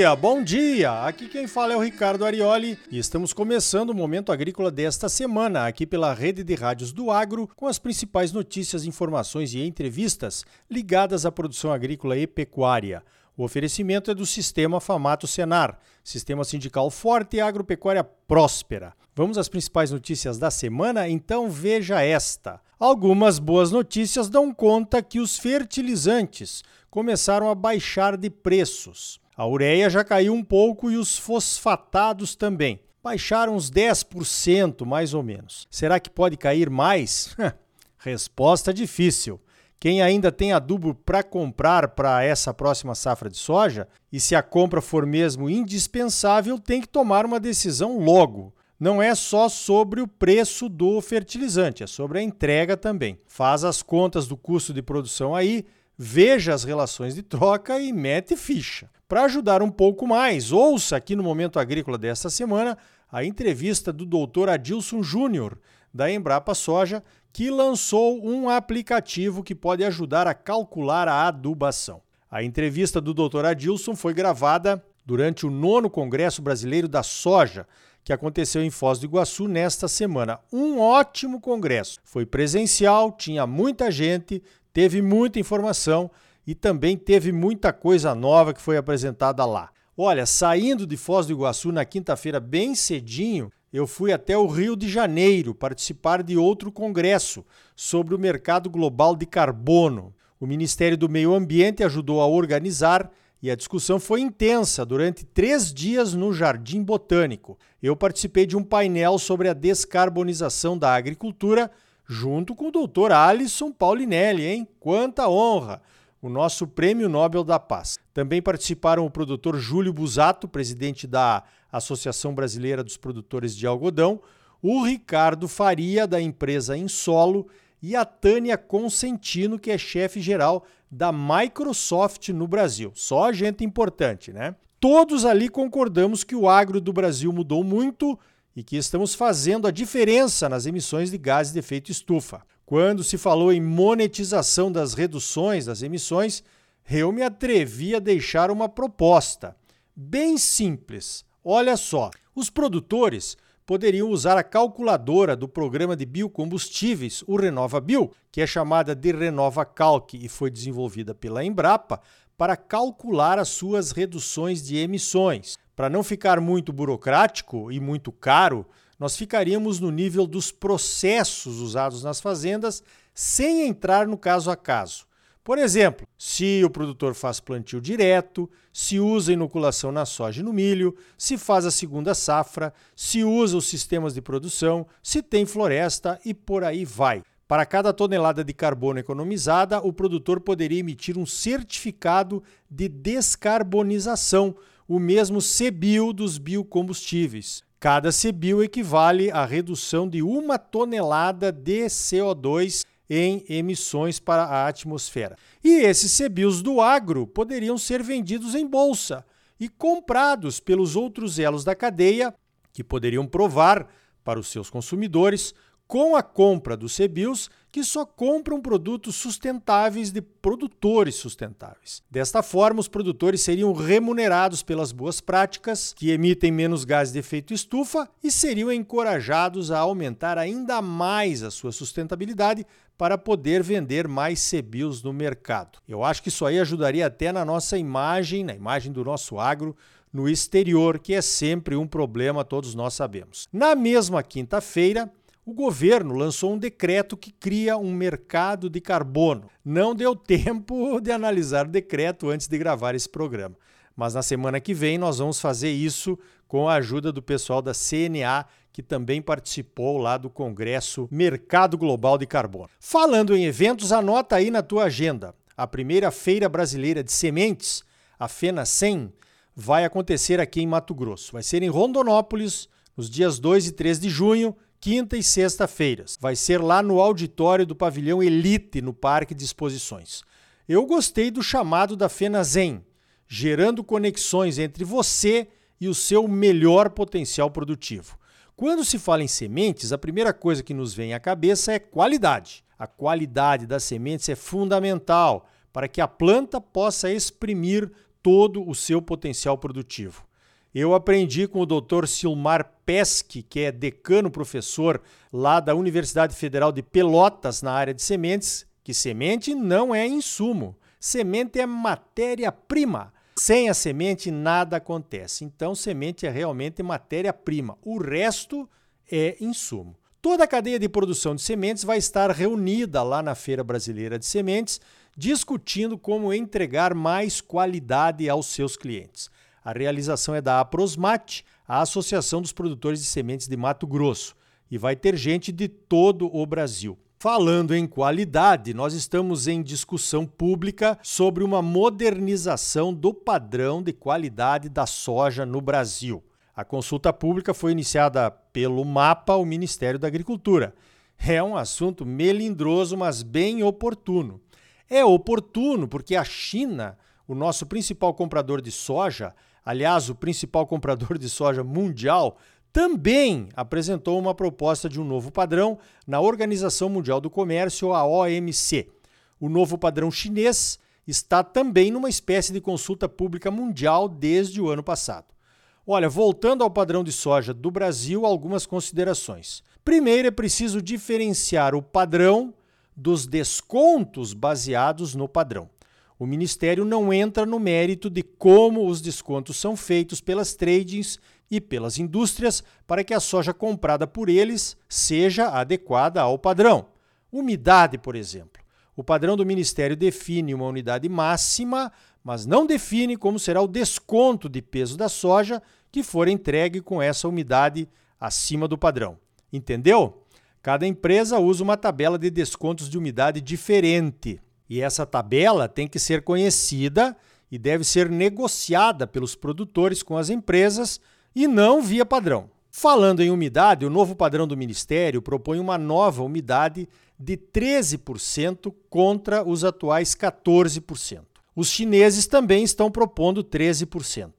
dia, bom dia! Aqui quem fala é o Ricardo Arioli e estamos começando o Momento Agrícola desta semana, aqui pela rede de rádios do Agro, com as principais notícias, informações e entrevistas ligadas à produção agrícola e pecuária. O oferecimento é do Sistema Famato Senar, Sistema Sindical Forte e Agropecuária Próspera. Vamos às principais notícias da semana? Então veja esta. Algumas boas notícias dão conta que os fertilizantes começaram a baixar de preços. A ureia já caiu um pouco e os fosfatados também. Baixaram uns 10% mais ou menos. Será que pode cair mais? Resposta difícil. Quem ainda tem adubo para comprar para essa próxima safra de soja, e se a compra for mesmo indispensável, tem que tomar uma decisão logo. Não é só sobre o preço do fertilizante, é sobre a entrega também. Faz as contas do custo de produção aí, veja as relações de troca e mete ficha. Para ajudar um pouco mais, ouça aqui no Momento Agrícola desta semana a entrevista do Dr. Adilson Júnior, da Embrapa Soja, que lançou um aplicativo que pode ajudar a calcular a adubação. A entrevista do Dr. Adilson foi gravada durante o nono Congresso Brasileiro da Soja, que aconteceu em Foz do Iguaçu nesta semana. Um ótimo congresso. Foi presencial, tinha muita gente, teve muita informação e também teve muita coisa nova que foi apresentada lá. Olha, saindo de Foz do Iguaçu na quinta-feira bem cedinho, eu fui até o Rio de Janeiro participar de outro congresso sobre o mercado global de carbono. O Ministério do Meio Ambiente ajudou a organizar e a discussão foi intensa durante três dias no Jardim Botânico. Eu participei de um painel sobre a descarbonização da agricultura junto com o doutor Alisson Paulinelli, hein? Quanta honra! O nosso Prêmio Nobel da Paz. Também participaram o produtor Júlio Busato, presidente da Associação Brasileira dos Produtores de Algodão, o Ricardo Faria, da empresa Insolo, e a Tânia Consentino, que é chefe geral da Microsoft no Brasil. Só gente importante, né? Todos ali concordamos que o agro do Brasil mudou muito e que estamos fazendo a diferença nas emissões de gases de efeito estufa. Quando se falou em monetização das reduções das emissões, eu me atrevi a deixar uma proposta bem simples. Olha só, os produtores poderiam usar a calculadora do programa de biocombustíveis, o RenovaBio, que é chamada de Renova Calc e foi desenvolvida pela Embrapa, para calcular as suas reduções de emissões. Para não ficar muito burocrático e muito caro, nós ficaríamos no nível dos processos usados nas fazendas sem entrar no caso a caso. Por exemplo, se o produtor faz plantio direto, se usa inoculação na soja e no milho, se faz a segunda safra, se usa os sistemas de produção, se tem floresta e por aí vai. Para cada tonelada de carbono economizada, o produtor poderia emitir um certificado de descarbonização, o mesmo CBIO dos biocombustíveis. Cada CBIO equivale à redução de uma tonelada de CO2 em emissões para a atmosfera. E esses CBIOS do agro poderiam ser vendidos em bolsa e comprados pelos outros elos da cadeia, que poderiam provar para os seus consumidores com a compra dos CBIOS que só compram produtos sustentáveis de produtores sustentáveis. Desta forma, os produtores seriam remunerados pelas boas práticas, que emitem menos gases de efeito estufa, e seriam encorajados a aumentar ainda mais a sua sustentabilidade para poder vender mais CBIOS no mercado. Eu acho que isso aí ajudaria até na nossa imagem, na imagem do nosso agro, no exterior, que é sempre um problema, todos nós sabemos. Na mesma quinta-feira, o governo lançou um decreto que cria um mercado de carbono. Não deu tempo de analisar o decreto antes de gravar esse programa, mas na semana que vem nós vamos fazer isso com a ajuda do pessoal da CNA, que também participou lá do Congresso Mercado Global de Carbono. Falando em eventos, anota aí na tua agenda. A primeira Feira Brasileira de Sementes, a FENA 100, vai acontecer aqui em Mato Grosso. Vai ser em Rondonópolis, nos dias 2 e 3 de junho, quinta e sexta-feiras. Vai ser lá no auditório do Pavilhão Elite, no Parque de Exposições. Eu gostei do chamado da FenaZen, gerando conexões entre você e o seu melhor potencial produtivo. Quando se fala em sementes, a primeira coisa que nos vem à cabeça é qualidade. A qualidade das sementes é fundamental para que a planta possa exprimir todo o seu potencial produtivo. Eu aprendi com o Dr. Silmar Pesque, que é decano professor lá da Universidade Federal de Pelotas na área de sementes, que semente não é insumo, semente é matéria-prima. Sem a semente nada acontece. Então, semente é realmente matéria-prima. O resto é insumo. Toda a cadeia de produção de sementes vai estar reunida lá na Feira Brasileira de Sementes, discutindo como entregar mais qualidade aos seus clientes. A realização é da Aprosmate, a Associação dos Produtores de Sementes de Mato Grosso, e vai ter gente de todo o Brasil. Falando em qualidade, nós estamos em discussão pública sobre uma modernização do padrão de qualidade da soja no Brasil. A consulta pública foi iniciada pelo MAPA, o Ministério da Agricultura. É um assunto melindroso, mas bem oportuno. É oportuno porque a China, o nosso principal comprador de soja, aliás, o principal comprador de soja mundial, também apresentou uma proposta de um novo padrão na Organização Mundial do Comércio, a OMC. O novo padrão chinês está também numa espécie de consulta pública mundial desde o ano passado. Olha, voltando ao padrão de soja do Brasil, algumas considerações. Primeiro, é preciso diferenciar o padrão dos descontos baseados no padrão. O Ministério não entra no mérito de como os descontos são feitos pelas tradings e pelas indústrias para que a soja comprada por eles seja adequada ao padrão. Umidade, por exemplo. O padrão do Ministério define uma unidade máxima, mas não define como será o desconto de peso da soja que for entregue com essa umidade acima do padrão. Entendeu? Cada empresa usa uma tabela de descontos de umidade diferente. E essa tabela tem que ser conhecida e deve ser negociada pelos produtores com as empresas e não via padrão. Falando em umidade, o novo padrão do Ministério propõe uma nova umidade de 13% contra os atuais 14%. Os chineses também estão propondo 13%.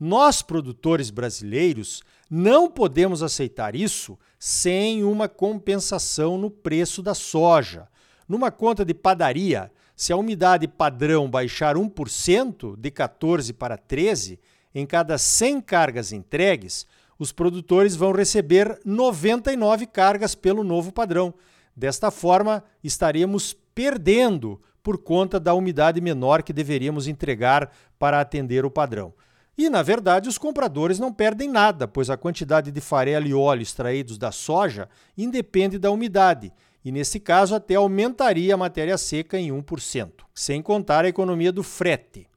Nós, produtores brasileiros, não podemos aceitar isso sem uma compensação no preço da soja, numa conta de padaria, se a umidade padrão baixar 1%, de 14 para 13, em cada 100 cargas entregues, os produtores vão receber 99 cargas pelo novo padrão. Desta forma, estaríamos perdendo por conta da umidade menor que deveríamos entregar para atender o padrão. E, na verdade, os compradores não perdem nada, pois a quantidade de farelo e óleo extraídos da soja independe da umidade e, nesse caso, até aumentaria a matéria seca em 1%, sem contar a economia do frete.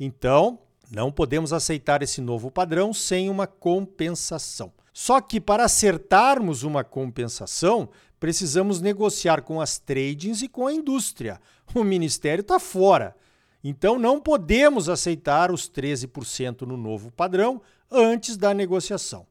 Então, não podemos aceitar esse novo padrão sem uma compensação. Só que para acertarmos uma compensação, precisamos negociar com as tradings e com a indústria. O ministério está fora. Então não podemos aceitar os 13% no novo padrão antes da negociação.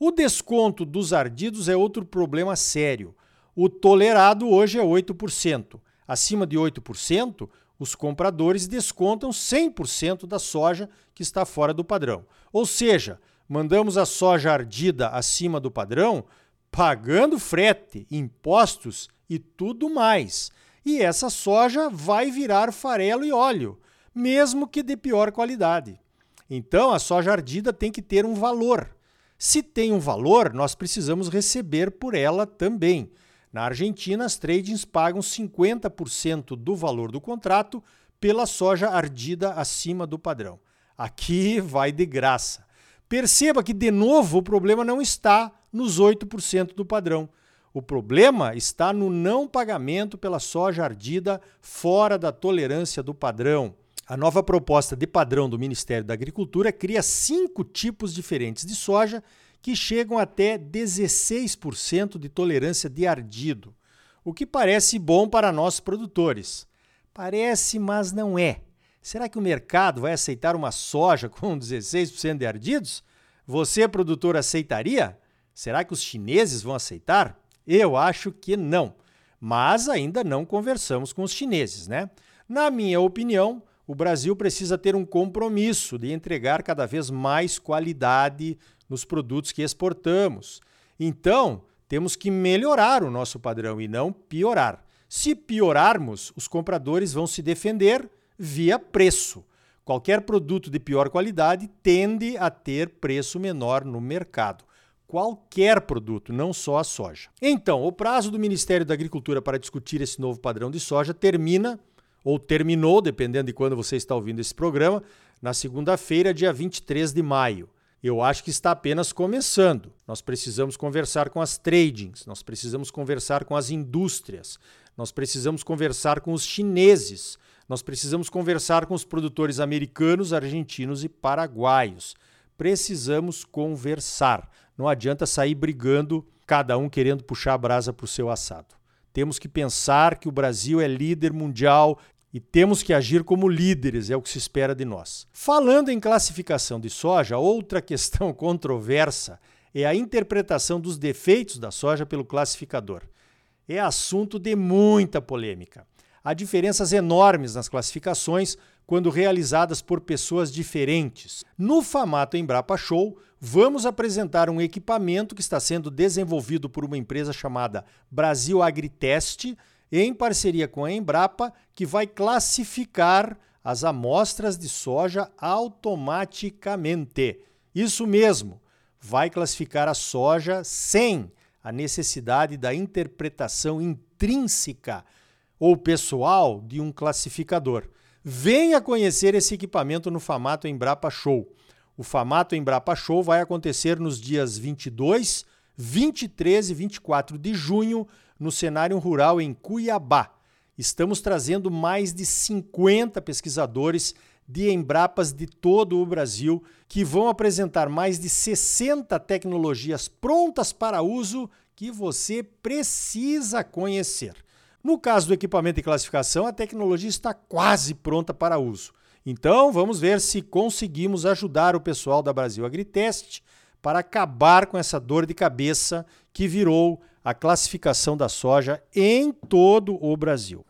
O desconto dos ardidos é outro problema sério. O tolerado hoje é 8%. Acima de 8%, os compradores descontam 100% da soja que está fora do padrão. Ou seja, mandamos a soja ardida acima do padrão, pagando frete, impostos e tudo mais. E essa soja vai virar farelo e óleo, mesmo que de pior qualidade. Então a soja ardida tem que ter um valor. Se tem um valor, nós precisamos receber por ela também. Na Argentina, as tradings pagam 50% do valor do contrato pela soja ardida acima do padrão. Aqui vai de graça. Perceba que, de novo, o problema não está nos 8% do padrão. O problema está no não pagamento pela soja ardida fora da tolerância do padrão. A nova proposta de padrão do Ministério da Agricultura cria cinco tipos diferentes de soja que chegam até 16% de tolerância de ardido, o que parece bom para nós produtores. Parece, mas não é. Será que o mercado vai aceitar uma soja com 16% de ardidos? Você, produtor, aceitaria? Será que os chineses vão aceitar? Eu acho que não. Mas ainda não conversamos com os chineses, né? Na minha opinião, o Brasil precisa ter um compromisso de entregar cada vez mais qualidade nos produtos que exportamos. Então, temos que melhorar o nosso padrão e não piorar. Se piorarmos, os compradores vão se defender via preço. Qualquer produto de pior qualidade tende a ter preço menor no mercado. Qualquer produto, não só a soja. Então, o prazo do Ministério da Agricultura para discutir esse novo padrão de soja termina, ou terminou, dependendo de quando você está ouvindo esse programa, na segunda-feira, dia 23 de maio. Eu acho que está apenas começando. Nós precisamos conversar com as tradings, nós precisamos conversar com as indústrias, nós precisamos conversar com os chineses, nós precisamos conversar com os produtores americanos, argentinos e paraguaios. Precisamos conversar. Não adianta sair brigando, cada um querendo puxar a brasa para o seu assado. Temos que pensar que o Brasil é líder mundial e temos que agir como líderes, é o que se espera de nós. Falando em classificação de soja, outra questão controversa é a interpretação dos defeitos da soja pelo classificador. É assunto de muita polêmica há diferenças enormes nas classificações quando realizadas por pessoas diferentes. No Famato Embrapa Show, vamos apresentar um equipamento que está sendo desenvolvido por uma empresa chamada Brasil Agriteste, em parceria com a Embrapa, que vai classificar as amostras de soja automaticamente. Isso mesmo, vai classificar a soja sem a necessidade da interpretação intrínseca ou pessoal de um classificador. Venha conhecer esse equipamento no Famato Embrapa Show. O Famato Embrapa Show vai acontecer nos dias 22, 23 e 24 de junho no cenário rural em Cuiabá. Estamos trazendo mais de 50 pesquisadores de Embrapas de todo o Brasil que vão apresentar mais de 60 tecnologias prontas para uso que você precisa conhecer. No caso do equipamento de classificação, a tecnologia está quase pronta para uso. Então, vamos ver se conseguimos ajudar o pessoal da Brasil Agritest para acabar com essa dor de cabeça que virou a classificação da soja em todo o Brasil.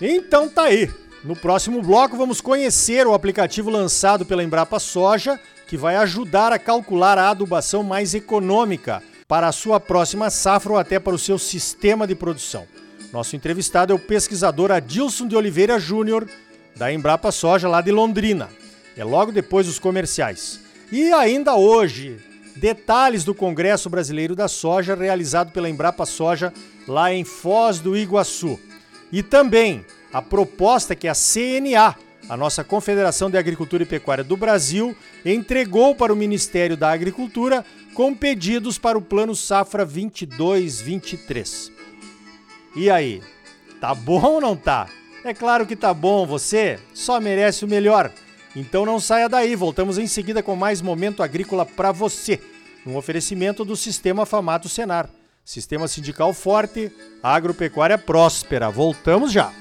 Então tá aí. No próximo bloco vamos conhecer o aplicativo lançado pela Embrapa Soja, que vai ajudar a calcular a adubação mais econômica para a sua próxima safra ou até para o seu sistema de produção. Nosso entrevistado é o pesquisador Adilson de Oliveira Júnior, da Embrapa Soja, lá de Londrina. É logo depois dos comerciais. E ainda hoje, detalhes do Congresso Brasileiro da Soja, realizado pela Embrapa Soja, lá em Foz do Iguaçu. E também a proposta que a CNA, a nossa Confederação de Agricultura e Pecuária do Brasil, entregou para o Ministério da Agricultura com pedidos para o Plano Safra 22-23. E aí, tá bom ou não tá? É claro que tá bom, você só merece o melhor. Então não saia daí, voltamos em seguida com mais momento agrícola para você, um oferecimento do Sistema Famato Senar. Sistema sindical forte, agropecuária próspera. Voltamos já.